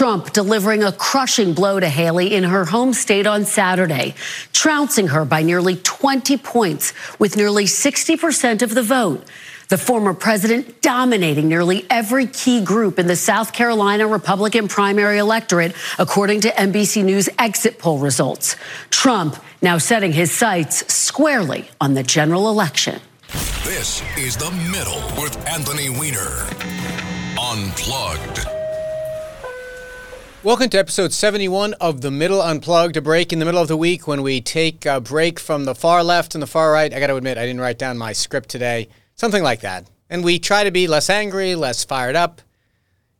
Trump delivering a crushing blow to Haley in her home state on Saturday, trouncing her by nearly 20 points with nearly 60% of the vote. The former president dominating nearly every key group in the South Carolina Republican primary electorate, according to NBC News exit poll results. Trump now setting his sights squarely on the general election. This is The Middle with Anthony Weiner. Unplugged. Welcome to episode 71 of The Middle Unplugged, a break in the middle of the week when we take a break from the far left and the far right. I got to admit, I didn't write down my script today. Something like that. And we try to be less angry, less fired up.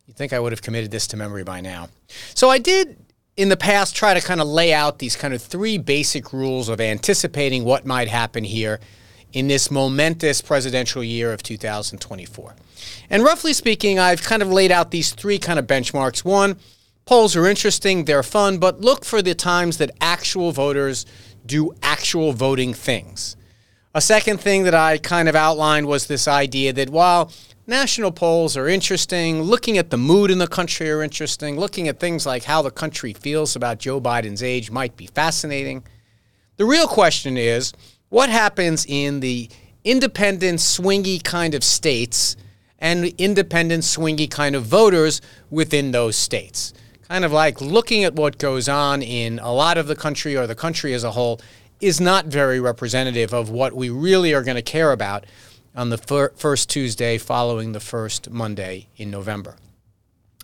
You'd think I would have committed this to memory by now. So I did in the past try to kind of lay out these kind of three basic rules of anticipating what might happen here in this momentous presidential year of 2024. And roughly speaking, I've kind of laid out these three kind of benchmarks. One, polls are interesting, they're fun, but look for the times that actual voters do actual voting things. A second thing that I kind of outlined was this idea that while national polls are interesting, looking at the mood in the country are interesting, looking at things like how the country feels about Joe Biden's age might be fascinating. The real question is what happens in the independent, swingy kind of states and independent, swingy kind of voters within those states? Kind of like looking at what goes on in a lot of the country or the country as a whole is not very representative of what we really are going to care about on the fir- first Tuesday following the first Monday in November.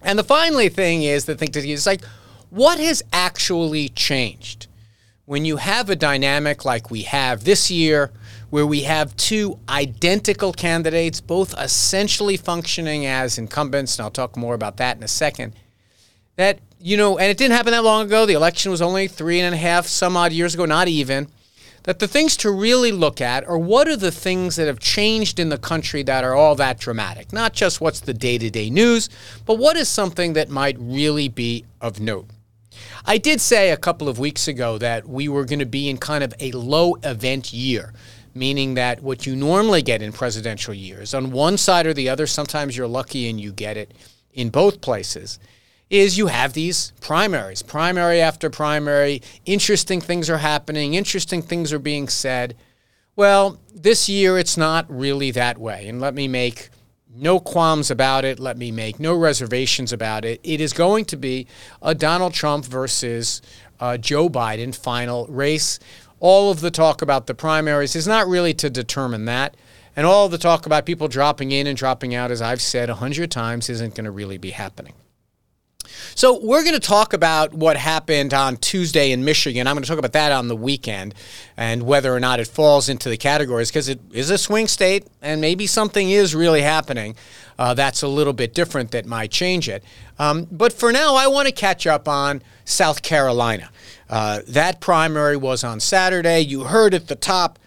And the finally thing is the thing to is like, what has actually changed? When you have a dynamic like we have this year, where we have two identical candidates, both essentially functioning as incumbents, and I'll talk more about that in a second, that you know, and it didn't happen that long ago. The election was only three and a half, some odd years ago, not even. That the things to really look at are what are the things that have changed in the country that are all that dramatic? Not just what's the day to day news, but what is something that might really be of note. I did say a couple of weeks ago that we were going to be in kind of a low event year, meaning that what you normally get in presidential years, on one side or the other, sometimes you're lucky and you get it in both places is you have these primaries, primary after primary. Interesting things are happening, interesting things are being said. Well, this year it's not really that way. And let me make no qualms about it. Let me make no reservations about it. It is going to be a Donald Trump versus uh, Joe Biden final race. All of the talk about the primaries is not really to determine that. And all the talk about people dropping in and dropping out, as I've said a hundred times, isn't going to really be happening. So we're going to talk about what happened on Tuesday in Michigan. I'm going to talk about that on the weekend and whether or not it falls into the categories because it is a swing state and maybe something is really happening uh, that's a little bit different that might change it. Um, but for now, I want to catch up on South Carolina. Uh, that primary was on Saturday. You heard at the top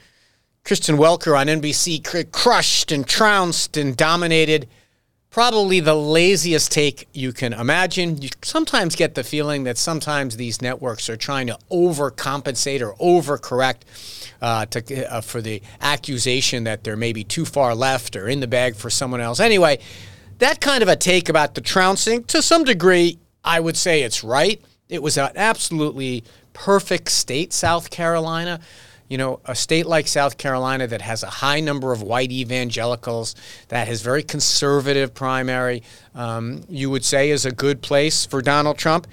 Kristen Welker on NBC crushed and trounced and dominated probably the laziest take you can imagine. You sometimes get the feeling that sometimes these networks are trying to overcompensate or overcorrect uh, to, uh, for the accusation that they're maybe too far left or in the bag for someone else. Anyway, that kind of a take about the trouncing, to some degree, I would say it's right. It was an absolutely perfect state, South Carolina you know, a state like South Carolina that has a high number of white evangelicals, that has very conservative primary, um, you would say is a good place for Donald Trump.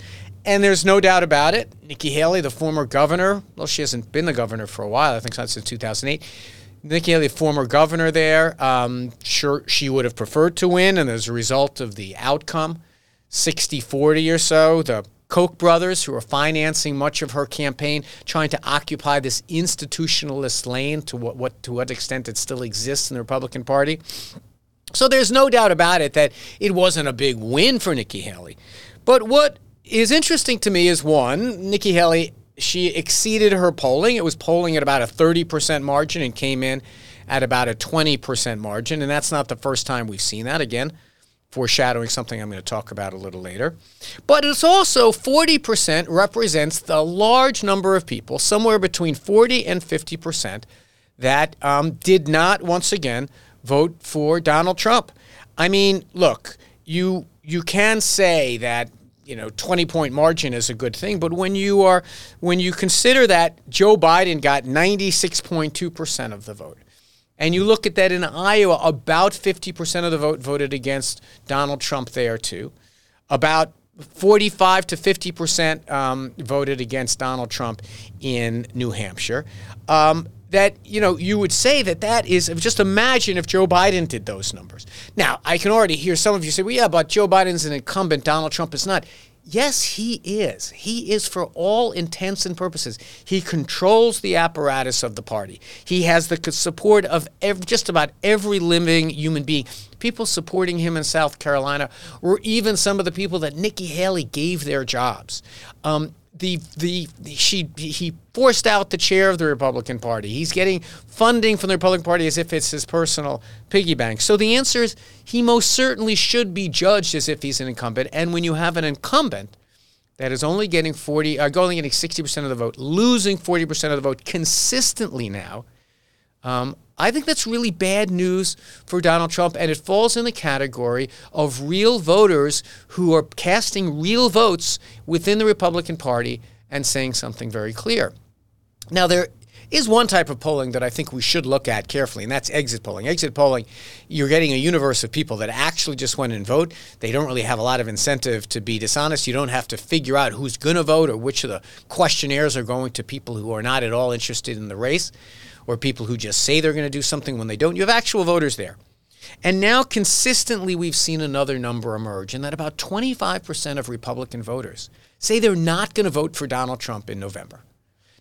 And there's no doubt about it. Nikki Haley, the former governor, well, she hasn't been the governor for a while, I think since 2008. Nikki Haley, former governor there, um, sure she would have preferred to win, and as a result of the outcome, 60 40 or so, the Koch brothers, who are financing much of her campaign, trying to occupy this institutionalist lane to what, what to what extent it still exists in the Republican Party. So there's no doubt about it that it wasn't a big win for Nikki Haley. But what is interesting to me is one, Nikki Haley, she exceeded her polling. It was polling at about a 30% margin and came in at about a 20% margin. And that's not the first time we've seen that. Again, foreshadowing something I'm going to talk about a little later. But it's also 40% represents the large number of people, somewhere between 40 and 50%, that um, did not, once again, vote for Donald Trump. I mean, look, you you can say that you know 20 point margin is a good thing but when you are when you consider that Joe Biden got 96.2% of the vote and you look at that in Iowa about 50% of the vote voted against Donald Trump there too about 45 to 50% um, voted against Donald Trump in New Hampshire um, that you know you would say that that is just imagine if Joe Biden did those numbers. Now I can already hear some of you say, "Well, yeah, but Joe Biden's an incumbent. Donald Trump is not." Yes, he is. He is for all intents and purposes. He controls the apparatus of the party. He has the support of just about every living human being. People supporting him in South Carolina, or even some of the people that Nikki Haley gave their jobs. Um, the the she he forced out the chair of the Republican Party. He's getting funding from the Republican Party as if it's his personal piggy bank. So the answer is he most certainly should be judged as if he's an incumbent. And when you have an incumbent that is only getting 40 uh, only getting 60% of the vote, losing 40% of the vote consistently now, um, I think that's really bad news for Donald Trump, and it falls in the category of real voters who are casting real votes within the Republican Party and saying something very clear. Now, there is one type of polling that I think we should look at carefully, and that's exit polling. Exit polling, you're getting a universe of people that actually just went and vote. They don't really have a lot of incentive to be dishonest. You don't have to figure out who's going to vote or which of the questionnaires are going to people who are not at all interested in the race or people who just say they're going to do something when they don't. You have actual voters there. And now consistently we've seen another number emerge, and that about 25% of Republican voters say they're not going to vote for Donald Trump in November.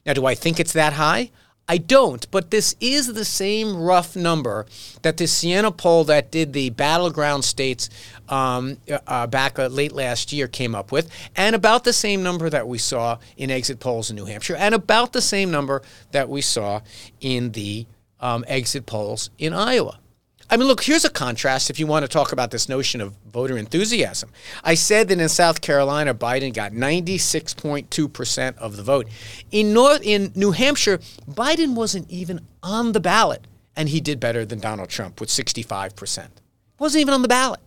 Now, do I think it's that high? I don't, but this is the same rough number that the Siena poll that did the battleground states um, uh, back uh, late last year came up with, and about the same number that we saw in exit polls in New Hampshire, and about the same number that we saw in the um, exit polls in Iowa. I mean, look, here's a contrast if you want to talk about this notion of voter enthusiasm. I said that in South Carolina, Biden got 96.2% of the vote. In, North, in New Hampshire, Biden wasn't even on the ballot, and he did better than Donald Trump with 65%. Wasn't even on the ballot.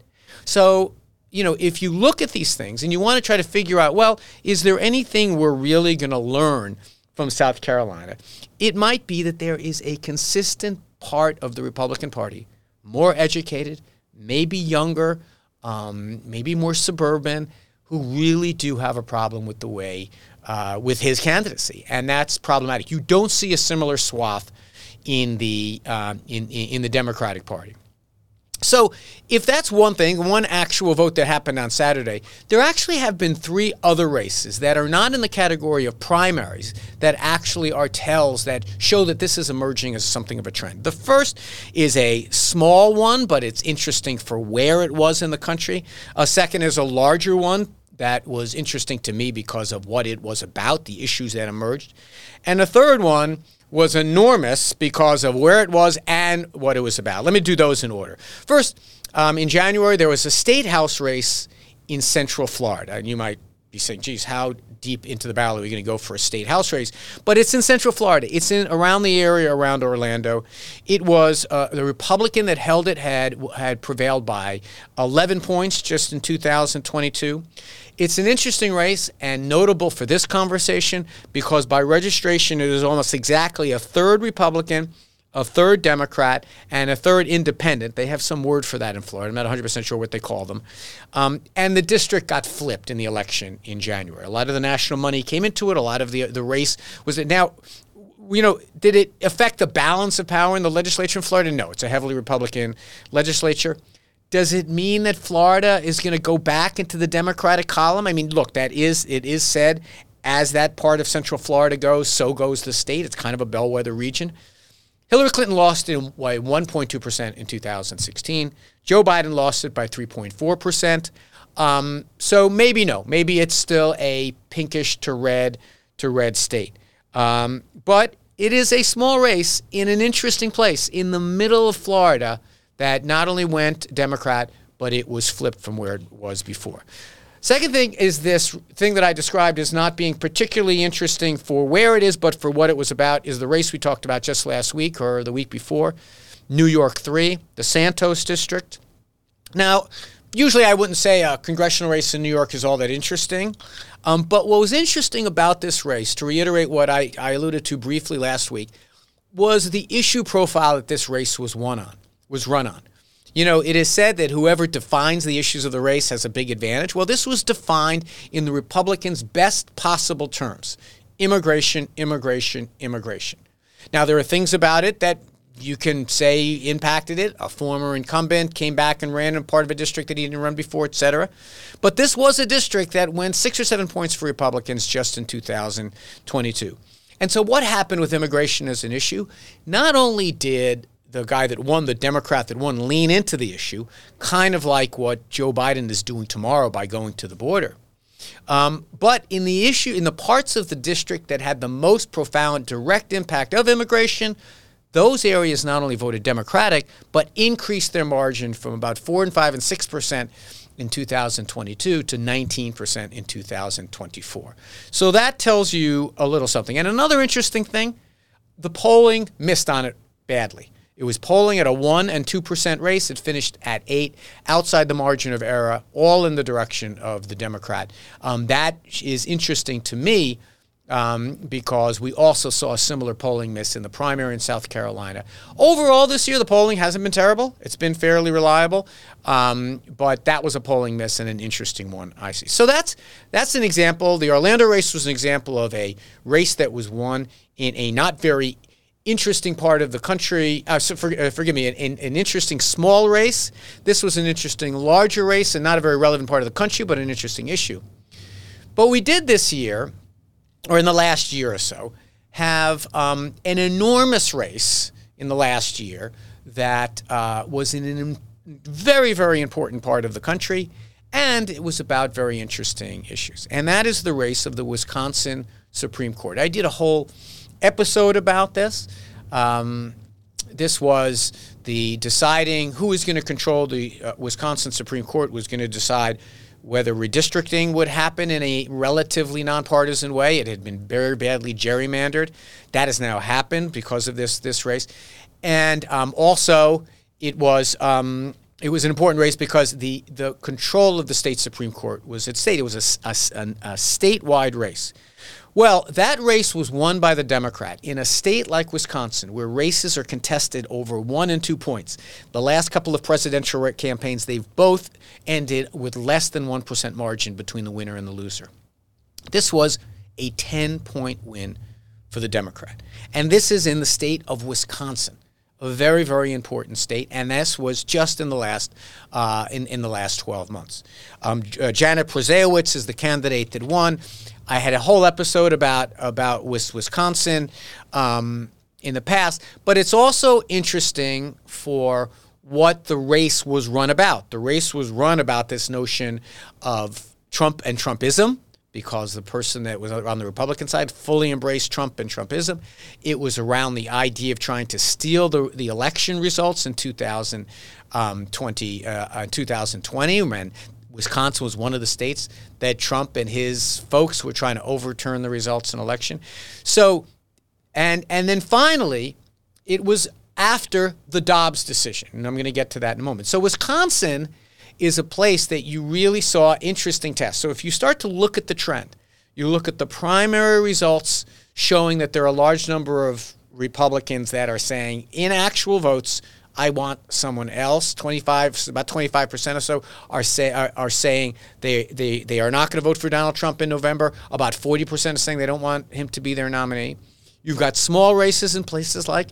So, you know, if you look at these things and you want to try to figure out, well, is there anything we're really going to learn from South Carolina? It might be that there is a consistent part of the Republican Party more educated, maybe younger, um, maybe more suburban, who really do have a problem with the way, uh, with his candidacy. And that's problematic. You don't see a similar swath in the, uh, in, in the Democratic Party. So, if that's one thing, one actual vote that happened on Saturday, there actually have been three other races that are not in the category of primaries that actually are tells that show that this is emerging as something of a trend. The first is a small one, but it's interesting for where it was in the country. A second is a larger one that was interesting to me because of what it was about, the issues that emerged. And a third one was enormous because of where it was and what it was about. Let me do those in order. First, um, in January, there was a state house race in Central Florida. And you might be saying, geez, how deep into the ballot are we going to go for a state house race? But it's in Central Florida. It's in around the area around Orlando. It was uh, the Republican that held it had had prevailed by 11 points just in 2022. It's an interesting race and notable for this conversation because by registration it is almost exactly a third Republican a third Democrat, and a third independent. They have some word for that in Florida. I'm not 100% sure what they call them. Um, and the district got flipped in the election in January. A lot of the national money came into it. A lot of the, the race was it. Now, you know, did it affect the balance of power in the legislature in Florida? No, it's a heavily Republican legislature. Does it mean that Florida is going to go back into the Democratic column? I mean, look, that is it is said as that part of Central Florida goes, so goes the state. It's kind of a bellwether region. Hillary Clinton lost it by 1.2% in 2016. Joe Biden lost it by 3.4%. Um, so maybe no, maybe it's still a pinkish to red to red state. Um, but it is a small race in an interesting place in the middle of Florida that not only went Democrat, but it was flipped from where it was before. Second thing is this thing that I described as not being particularly interesting for where it is, but for what it was about, is the race we talked about just last week or the week before New York 3, the Santos district. Now, usually I wouldn't say a congressional race in New York is all that interesting. Um, but what was interesting about this race, to reiterate what I, I alluded to briefly last week, was the issue profile that this race was won on, was run on. You know, it is said that whoever defines the issues of the race has a big advantage. Well, this was defined in the Republicans' best possible terms immigration, immigration, immigration. Now, there are things about it that you can say impacted it. A former incumbent came back and ran in part of a district that he didn't run before, et cetera. But this was a district that went six or seven points for Republicans just in 2022. And so, what happened with immigration as an issue? Not only did the guy that won, the Democrat that won, lean into the issue, kind of like what Joe Biden is doing tomorrow by going to the border. Um, but in the issue, in the parts of the district that had the most profound direct impact of immigration, those areas not only voted Democratic, but increased their margin from about 4 and 5 and 6 percent in 2022 to 19% in 2024. So that tells you a little something. And another interesting thing the polling missed on it badly. It was polling at a 1 and 2% race. It finished at 8, outside the margin of error, all in the direction of the Democrat. Um, that is interesting to me um, because we also saw a similar polling miss in the primary in South Carolina. Overall, this year, the polling hasn't been terrible. It's been fairly reliable, um, but that was a polling miss and an interesting one, I see. So that's, that's an example. The Orlando race was an example of a race that was won in a not very interesting part of the country. Uh, so for, uh, forgive me, an, an, interesting small race. This was an interesting larger race and not a very relevant part of the country, but an interesting issue. But we did this year, or in the last year or so, have um, an enormous race in the last year that uh, was in a very, very important part of the country. And it was about very interesting issues. And that is the race of the Wisconsin Supreme Court. I did a whole episode about this. Um, this was the deciding who was going to control the uh, Wisconsin Supreme Court was going to decide whether redistricting would happen in a relatively nonpartisan way. It had been very badly gerrymandered. That has now happened because of this this race, and um, also it was. Um, it was an important race because the, the control of the state Supreme Court was at stake. It was a, a, a statewide race. Well, that race was won by the Democrat in a state like Wisconsin, where races are contested over one and two points. The last couple of presidential campaigns, they've both ended with less than 1% margin between the winner and the loser. This was a 10 point win for the Democrat. And this is in the state of Wisconsin a very very important state, and this was just in the last uh, in in the last 12 months. Um, uh, Janet Protasiewicz is the candidate that won. I had a whole episode about about Wisconsin um, in the past, but it's also interesting for what the race was run about. The race was run about this notion of Trump and Trumpism because the person that was on the Republican side fully embraced Trump and Trumpism. It was around the idea of trying to steal the, the election results in 2020, um, uh, 2020 when Wisconsin was one of the states that Trump and his folks were trying to overturn the results in election. So, and and then finally, it was after the Dobbs decision, and I'm going to get to that in a moment. So Wisconsin is a place that you really saw interesting tests. So if you start to look at the trend, you look at the primary results showing that there are a large number of Republicans that are saying in actual votes, I want someone else. 25, about 25% or so are, say, are, are saying they, they, they are not going to vote for Donald Trump in November. About 40% are saying they don't want him to be their nominee. You've got small races in places like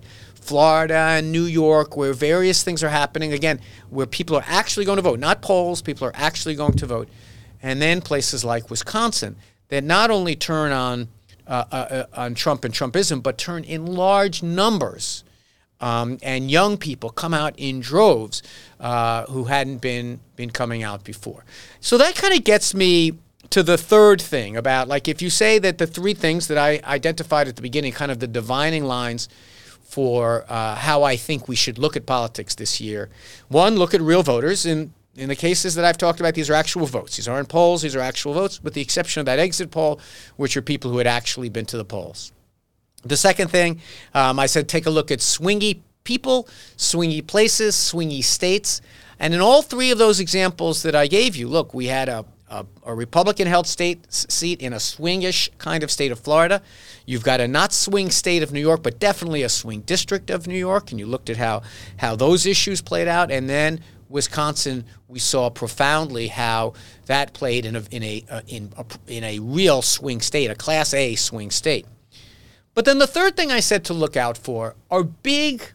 Florida and New York, where various things are happening. Again, where people are actually going to vote, not polls, people are actually going to vote. And then places like Wisconsin that not only turn on, uh, uh, uh on Trump and Trumpism, but turn in large numbers. Um, and young people come out in droves uh, who hadn't been been coming out before. So that kind of gets me to the third thing about like if you say that the three things that I identified at the beginning, kind of the divining lines for uh, how I think we should look at politics this year. One, look at real voters. In, in the cases that I've talked about, these are actual votes. These aren't polls, these are actual votes, with the exception of that exit poll, which are people who had actually been to the polls. The second thing, um, I said take a look at swingy people, swingy places, swingy states. And in all three of those examples that I gave you, look, we had a, a, a Republican held state seat in a swingish kind of state of Florida. You've got a not swing state of New York, but definitely a swing district of New York. And you looked at how, how those issues played out. And then Wisconsin, we saw profoundly how that played in a, in a, uh, in a, in a real swing state, a Class A swing state. But then the third thing I said to look out for are big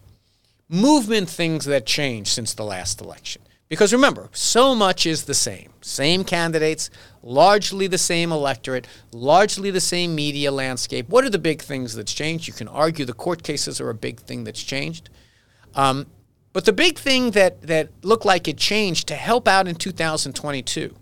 movement things that change since the last election. Because remember, so much is the same. Same candidates, largely the same electorate, largely the same media landscape. What are the big things that's changed? You can argue the court cases are a big thing that's changed. Um, but the big thing that, that looked like it changed to help out in 2022,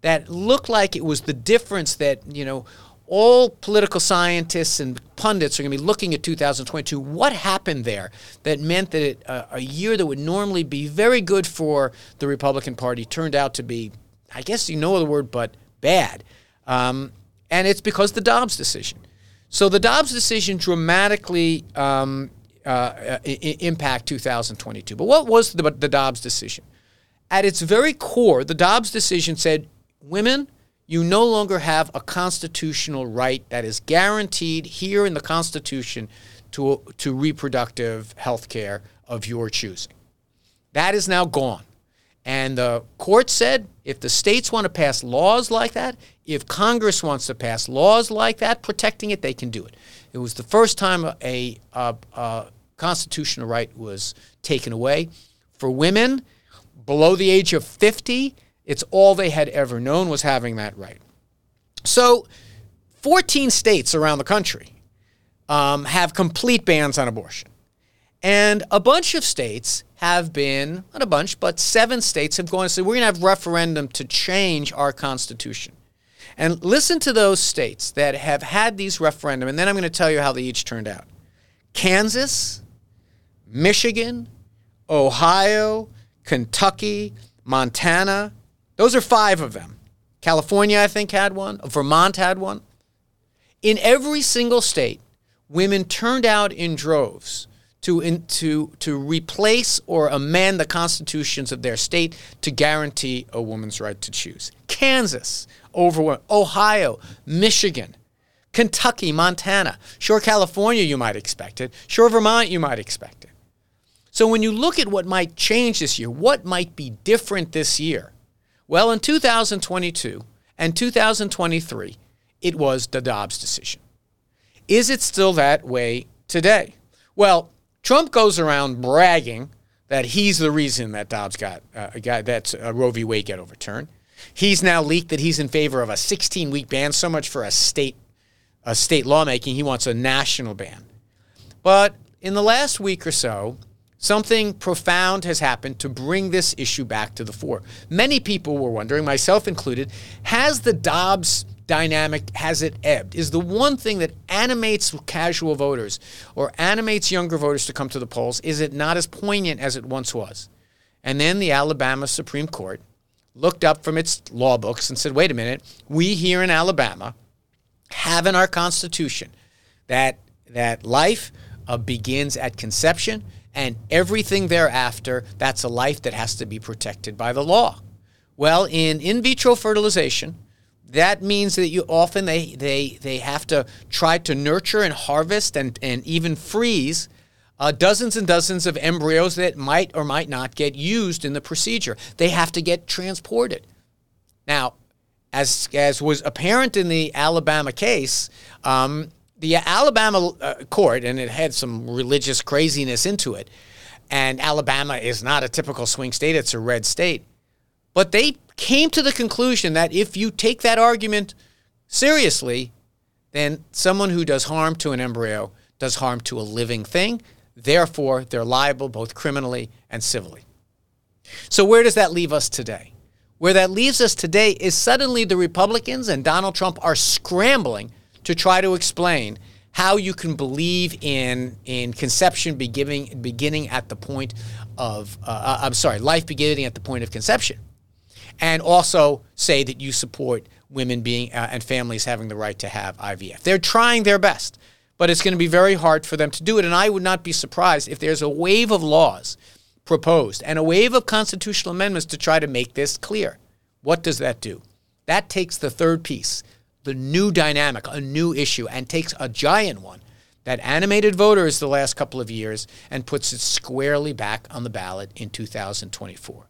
that looked like it was the difference that, you know, all political scientists and pundits are going to be looking at 2022. What happened there that meant that it, uh, a year that would normally be very good for the Republican Party turned out to be, I guess you know the word, but bad. Um, and it's because the Dobbs decision. So the Dobbs decision dramatically um, uh, I- impact 2022. But what was the, the Dobbs decision? At its very core, the Dobbs decision said women, you no longer have a constitutional right that is guaranteed here in the Constitution to, to reproductive health care of your choosing. That is now gone. And the court said if the states want to pass laws like that, if Congress wants to pass laws like that protecting it, they can do it. It was the first time a, a, a constitutional right was taken away. For women below the age of 50, it's all they had ever known was having that right. So, 14 states around the country um, have complete bans on abortion. And a bunch of states have been, not a bunch, but seven states have gone and said, we're going to have referendum to change our constitution. And listen to those states that have had these referendum, and then I'm going to tell you how they each turned out. Kansas, Michigan, Ohio, Kentucky, Montana. Those are five of them. California, I think, had one. Vermont had one. In every single state, women turned out in droves to, in, to, to replace or amend the constitutions of their state to guarantee a woman's right to choose. Kansas, over Ohio, Michigan, Kentucky, Montana. Sure, California, you might expect it. Sure, Vermont, you might expect it. So when you look at what might change this year, what might be different this year? Well, in 2022 and 2023, it was the Dobbs decision. Is it still that way today? Well, Trump goes around bragging that he's the reason that Dobbs got, uh, got that uh, Roe v. Wade got overturned. He's now leaked that he's in favor of a 16 week ban, so much for a state, a state lawmaking. He wants a national ban. But in the last week or so, something profound has happened to bring this issue back to the fore. Many people were wondering, myself included, has the Dobbs dynamic has it ebbed is the one thing that animates casual voters or animates younger voters to come to the polls is it not as poignant as it once was and then the alabama supreme court looked up from its law books and said wait a minute we here in alabama have in our constitution that that life uh, begins at conception and everything thereafter that's a life that has to be protected by the law well in in vitro fertilization that means that you often they, they, they have to try to nurture and harvest and, and even freeze uh, dozens and dozens of embryos that might or might not get used in the procedure. They have to get transported. Now, as, as was apparent in the Alabama case, um, the Alabama uh, court, and it had some religious craziness into it, and Alabama is not a typical swing state, it's a red state. But they came to the conclusion that if you take that argument seriously, then someone who does harm to an embryo does harm to a living thing. Therefore, they're liable both criminally and civilly. So, where does that leave us today? Where that leaves us today is suddenly the Republicans and Donald Trump are scrambling to try to explain how you can believe in in conception beginning beginning at the point of uh, uh I'm sorry, life beginning at the point of conception and also say that you support women being uh, and families having the right to have IVF. They're trying their best, but it's going to be very hard for them to do it. And I would not be surprised if there's a wave of laws proposed and a wave of constitutional amendments to try to make this clear. What does that do? That takes the third piece, the new dynamic, a new issue, and takes a giant one that animated voters the last couple of years and puts it squarely back on the ballot in 2024.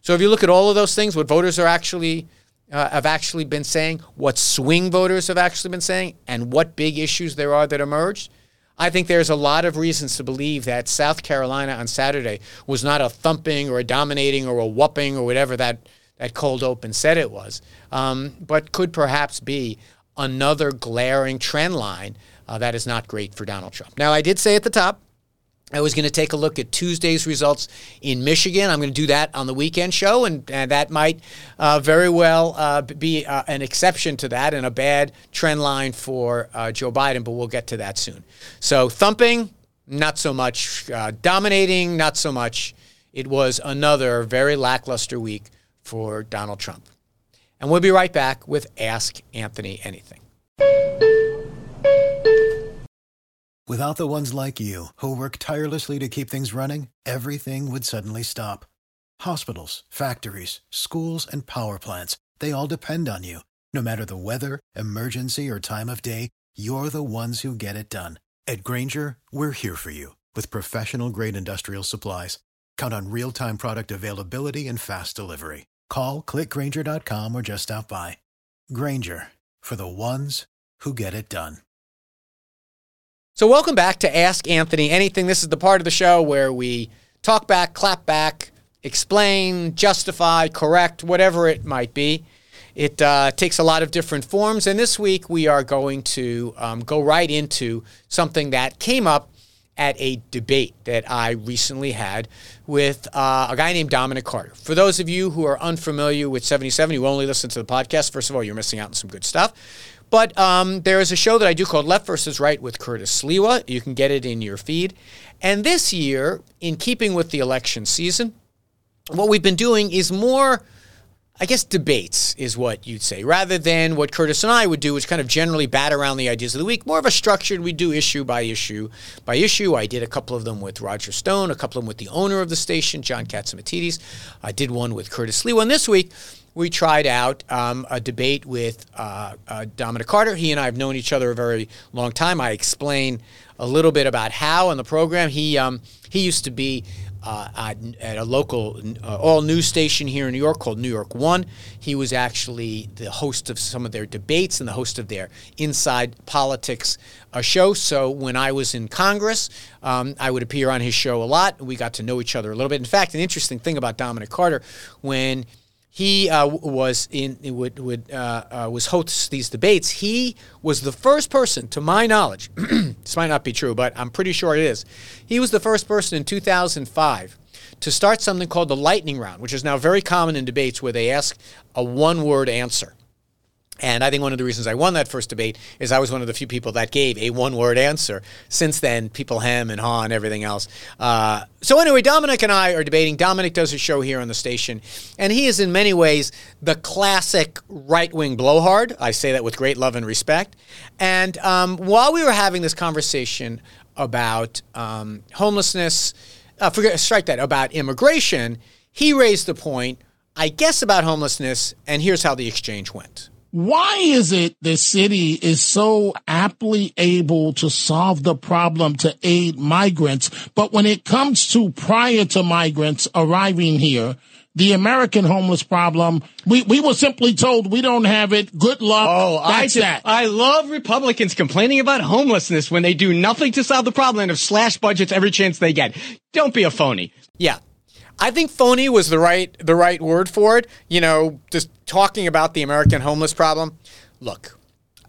So if you look at all of those things, what voters are actually uh, have actually been saying, what swing voters have actually been saying, and what big issues there are that emerged, I think there's a lot of reasons to believe that South Carolina on Saturday was not a thumping or a dominating or a whooping or whatever that, that cold open said it was, um, but could perhaps be another glaring trend line uh, that is not great for Donald Trump. Now, I did say at the top, I was going to take a look at Tuesday's results in Michigan. I'm going to do that on the weekend show, and, and that might uh, very well uh, be uh, an exception to that and a bad trend line for uh, Joe Biden, but we'll get to that soon. So, thumping, not so much. Uh, dominating, not so much. It was another very lackluster week for Donald Trump. And we'll be right back with Ask Anthony Anything. Without the ones like you, who work tirelessly to keep things running, everything would suddenly stop. Hospitals, factories, schools, and power plants, they all depend on you. No matter the weather, emergency, or time of day, you're the ones who get it done. At Grainger, we're here for you with professional grade industrial supplies. Count on real time product availability and fast delivery. Call clickgrainger.com or just stop by. Grainger for the ones who get it done. So, welcome back to Ask Anthony Anything. This is the part of the show where we talk back, clap back, explain, justify, correct, whatever it might be. It uh, takes a lot of different forms. And this week we are going to um, go right into something that came up at a debate that I recently had with uh, a guy named Dominic Carter. For those of you who are unfamiliar with 77, you only listen to the podcast, first of all, you're missing out on some good stuff. But um, there is a show that I do called Left versus Right with Curtis Sliwa. You can get it in your feed. And this year, in keeping with the election season, what we've been doing is more, I guess, debates is what you'd say, rather than what Curtis and I would do, which kind of generally bat around the ideas of the week. More of a structured, we do issue by issue by issue. I did a couple of them with Roger Stone, a couple of them with the owner of the station, John Catsimatidis. I did one with Curtis Lee. One this week, we tried out um, a debate with uh, uh, Dominic Carter. He and I have known each other a very long time. I explain a little bit about how in the program. He um, he used to be uh, at, at, a local uh, all news station here in New York called New York One. He was actually the host of some of their debates and the host of their Inside Politics uh, show. So when I was in Congress, um, I would appear on his show a lot. We got to know each other a little bit. In fact, an interesting thing about Dominic Carter when he uh, was in would, would uh, uh, was hosts these debates. He was the first person, to my knowledge, this might not be true, but I'm pretty sure it is. He was the first person in 2005 to start something called the lightning round, which is now very common in debates where they ask a one-word answer. And I think one of the reasons I won that first debate is I was one of the few people that gave a one word answer. Since then, people hem and haw and everything else. Uh, so, anyway, Dominic and I are debating. Dominic does a show here on the station, and he is in many ways the classic right wing blowhard. I say that with great love and respect. And um, while we were having this conversation about um, homelessness, uh, forget, strike that, about immigration, he raised the point, I guess, about homelessness, and here's how the exchange went. Why is it the city is so aptly able to solve the problem to aid migrants, but when it comes to prior to migrants arriving here, the American homeless problem, we, we were simply told we don't have it. Good luck. Oh, That's I just, that. I love Republicans complaining about homelessness when they do nothing to solve the problem and have slashed budgets every chance they get. Don't be a phony. Yeah. I think phony was the right the right word for it. You know, just talking about the American homeless problem. Look,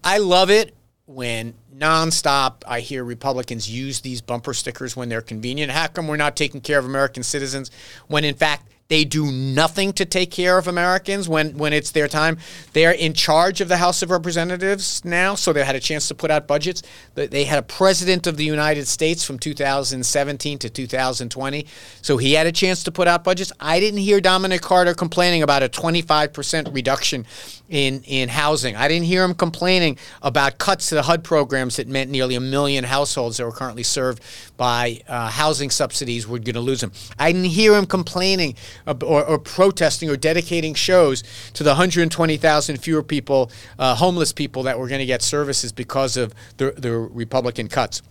I love it when nonstop I hear Republicans use these bumper stickers when they're convenient. How come we're not taking care of American citizens when in fact They do nothing to take care of Americans when, when it's their time. They're in charge of the House of Representatives now, so they had a chance to put out budgets. They had a president of the United States from 2017 to 2020, so he had a chance to put out budgets. I didn't hear Dominic Carter complaining about a 25% reduction in, in housing. I didn't hear him complaining about cuts to the HUD programs that meant nearly a million households that were currently served by uh, housing subsidies were going to lose them. I didn't hear him complaining or, or, protesting or dedicating shows to the 120,000 fewer people, uh, homeless people that were going to get services because of the, the Republican cuts.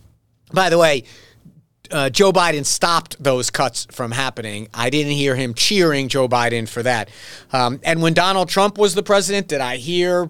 By the way, uh, Joe Biden stopped those cuts from happening. I didn't hear him cheering Joe Biden for that. Um, and when Donald Trump was the president, did I hear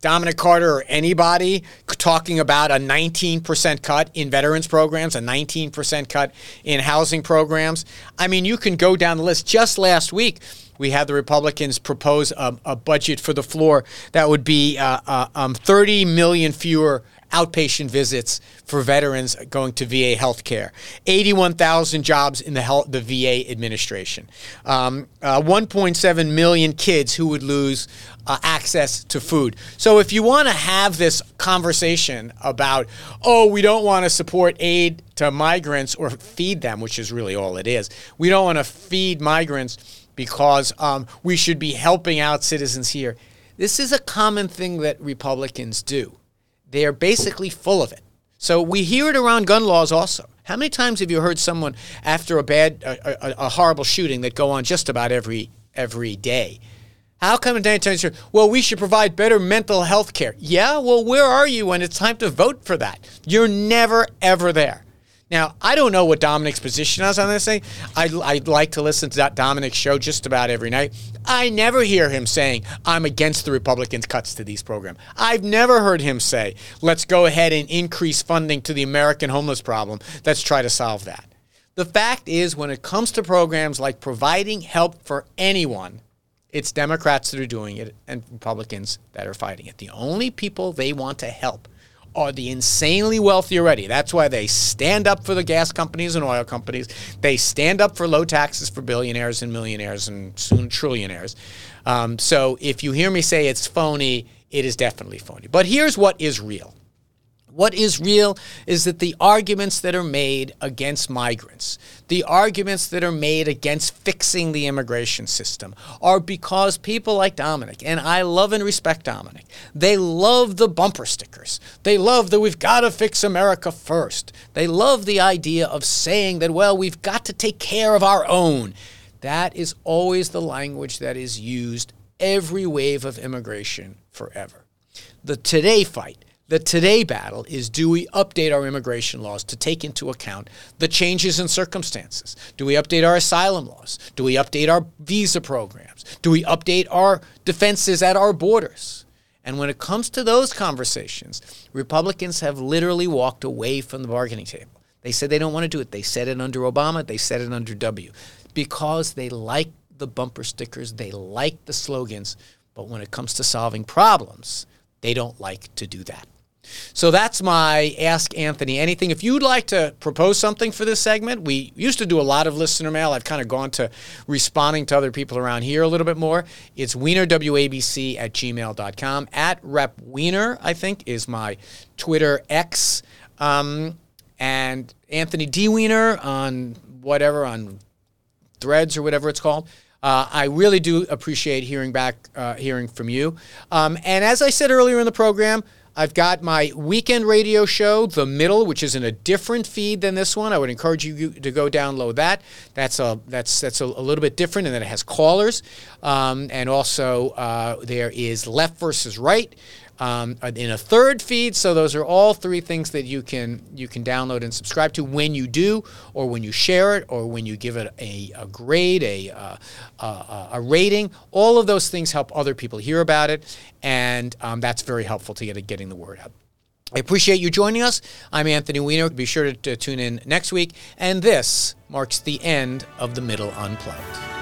Dominic Carter or anybody talking about a 19% cut in veterans programs, a 19% cut in housing programs. I mean, you can go down the list. Just last week, we had the Republicans propose a, a budget for the floor that would be uh, uh, um, 30 million fewer outpatient visits for veterans going to VA health care, 81,000 jobs in the, health, the VA administration, um, uh, 1.7 million kids who would lose uh, access to food. So if you want to have this conversation about, oh, we don't want to support aid to migrants or feed them, which is really all it is, we don't want to feed migrants because um, we should be helping out citizens here. This is a common thing that Republicans do they're basically full of it. So we hear it around gun laws also. How many times have you heard someone after a bad, a, a, a horrible shooting that go on just about every every day? How come in times well, we should provide better mental health care? Yeah, well, where are you when it's time to vote for that? You're never ever there. Now, I don't know what Dominic's position is on this thing. I, I like to listen to that Dominic show just about every night. I never hear him saying, I'm against the Republicans' cuts to these programs. I've never heard him say, let's go ahead and increase funding to the American homeless problem. Let's try to solve that. The fact is, when it comes to programs like providing help for anyone, it's Democrats that are doing it and Republicans that are fighting it. The only people they want to help are the insanely wealthy already. That's why they stand up for the gas companies and oil companies. They stand up for low taxes for billionaires and millionaires and soon trillionaires. Um, so if you hear me say it's phony, it is definitely phony. But here's what is real what is real is that the arguments that are made against migrants, the arguments that are made against fixing the immigration system, are because people like Dominic, and I love and respect Dominic, they love the bumper stickers. They love that we've got to fix America first. They love the idea of saying that, well, we've got to take care of our own. That is always the language that is used every wave of immigration forever. The today fight the today battle is do we update our immigration laws to take into account the changes in circumstances? Do we update our asylum laws? Do we update our visa programs? Do we update our defenses at our borders? And when it comes to those conversations, Republicans have literally walked away from the bargaining table. They said they don't want to do it. They said it under Obama, they said it under W because they like the bumper stickers, they like the slogans, but when it comes to solving problems, they don't like to do that. So that's my Ask Anthony Anything. If you'd like to propose something for this segment, we used to do a lot of listener mail. I've kind of gone to responding to other people around here a little bit more. It's weinerwabc at gmail.com. At Rep Weiner, I think, is my Twitter X. Um, and Anthony D. Weiner on whatever, on threads or whatever it's called. Uh, I really do appreciate hearing back, uh, hearing from you. Um, and as I said earlier in the program, I've got my weekend radio show, The Middle, which is in a different feed than this one. I would encourage you to go download that. That's a that's that's a, a little bit different, and then it has callers, um, and also uh, there is Left versus Right um, in a third feed. So those are all three things that you can you can download and subscribe to when you do, or when you share it, or when you give it a, a grade, a, uh, a, a rating. All of those things help other people hear about it, and um, that's very helpful to get getting the word out. I appreciate you joining us. I'm Anthony Weiner. Be sure to, to tune in next week. And this marks the end of the Middle Unplugged.